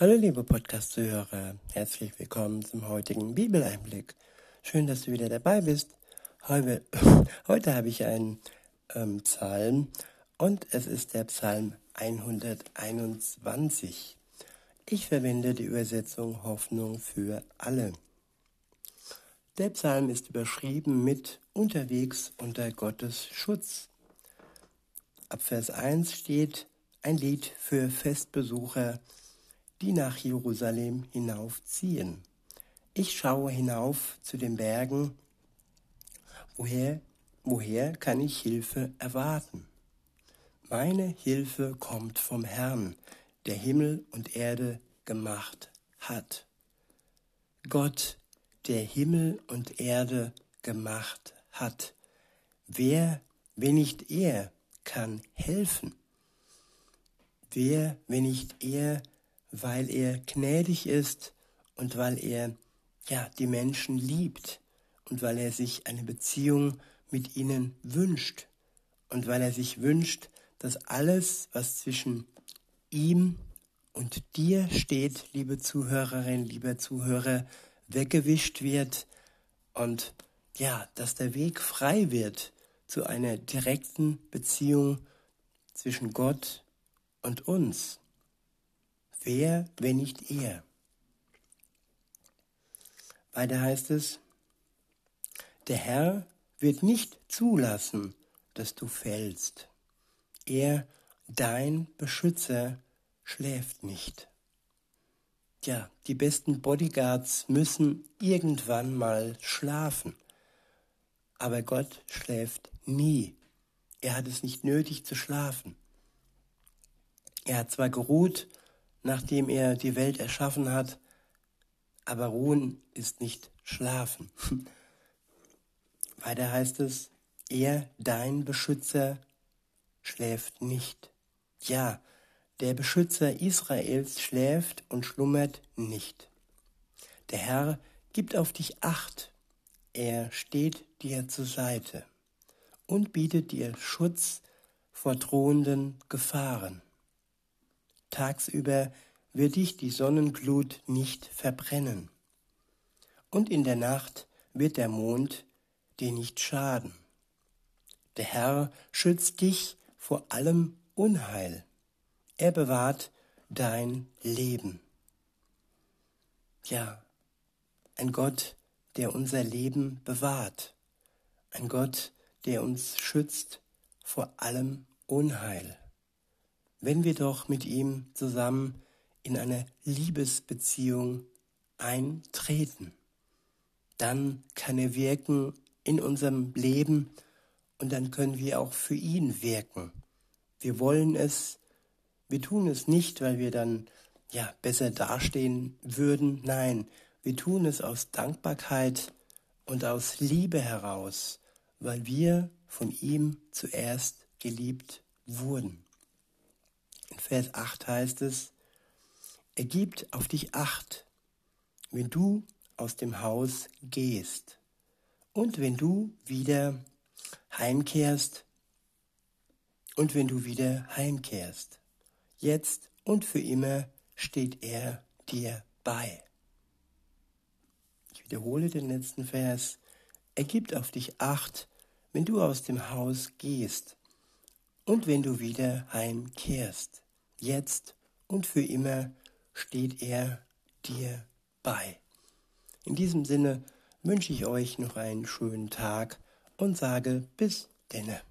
Hallo liebe Podcast-Zuhörer, herzlich willkommen zum heutigen Bibeleinblick. Schön, dass du wieder dabei bist. Heute, heute habe ich einen ähm, Psalm und es ist der Psalm 121. Ich verwende die Übersetzung Hoffnung für alle. Der Psalm ist überschrieben mit Unterwegs unter Gottes Schutz. Ab Vers 1 steht ein Lied für Festbesucher, die nach Jerusalem hinaufziehen. Ich schaue hinauf zu den Bergen, woher, woher kann ich Hilfe erwarten? Meine Hilfe kommt vom Herrn, der Himmel und Erde gemacht hat. Gott, der Himmel und Erde gemacht hat. Wer, wenn nicht er, kann helfen? Wer, wenn nicht er, weil er gnädig ist und weil er ja die Menschen liebt und weil er sich eine Beziehung mit ihnen wünscht und weil er sich wünscht, dass alles, was zwischen ihm und dir steht, liebe Zuhörerin, lieber Zuhörer, weggewischt wird und ja, dass der Weg frei wird zu einer direkten Beziehung zwischen Gott und uns. Wer, wenn nicht er? Weiter heißt es, der Herr wird nicht zulassen, dass du fällst. Er, dein Beschützer, schläft nicht. Ja, die besten Bodyguards müssen irgendwann mal schlafen. Aber Gott schläft nie. Er hat es nicht nötig zu schlafen. Er hat zwar geruht nachdem er die Welt erschaffen hat. Aber ruhen ist nicht schlafen. Weiter heißt es, er, dein Beschützer, schläft nicht. Ja, der Beschützer Israels schläft und schlummert nicht. Der Herr gibt auf dich acht, er steht dir zur Seite und bietet dir Schutz vor drohenden Gefahren. Tagsüber wird dich die Sonnenglut nicht verbrennen. Und in der Nacht wird der Mond dir nicht schaden. Der Herr schützt dich vor allem Unheil. Er bewahrt dein Leben. Ja, ein Gott, der unser Leben bewahrt. Ein Gott, der uns schützt vor allem Unheil wenn wir doch mit ihm zusammen in eine Liebesbeziehung eintreten. Dann kann er wirken in unserem Leben und dann können wir auch für ihn wirken. Wir wollen es, wir tun es nicht, weil wir dann ja besser dastehen würden. Nein, wir tun es aus Dankbarkeit und aus Liebe heraus, weil wir von ihm zuerst geliebt wurden. Vers 8 heißt es, er gibt auf dich acht, wenn du aus dem Haus gehst und wenn du wieder heimkehrst und wenn du wieder heimkehrst. Jetzt und für immer steht er dir bei. Ich wiederhole den letzten Vers. Er gibt auf dich acht, wenn du aus dem Haus gehst und wenn du wieder heimkehrst, jetzt und für immer steht er dir bei. In diesem Sinne wünsche ich euch noch einen schönen Tag und sage bis denne.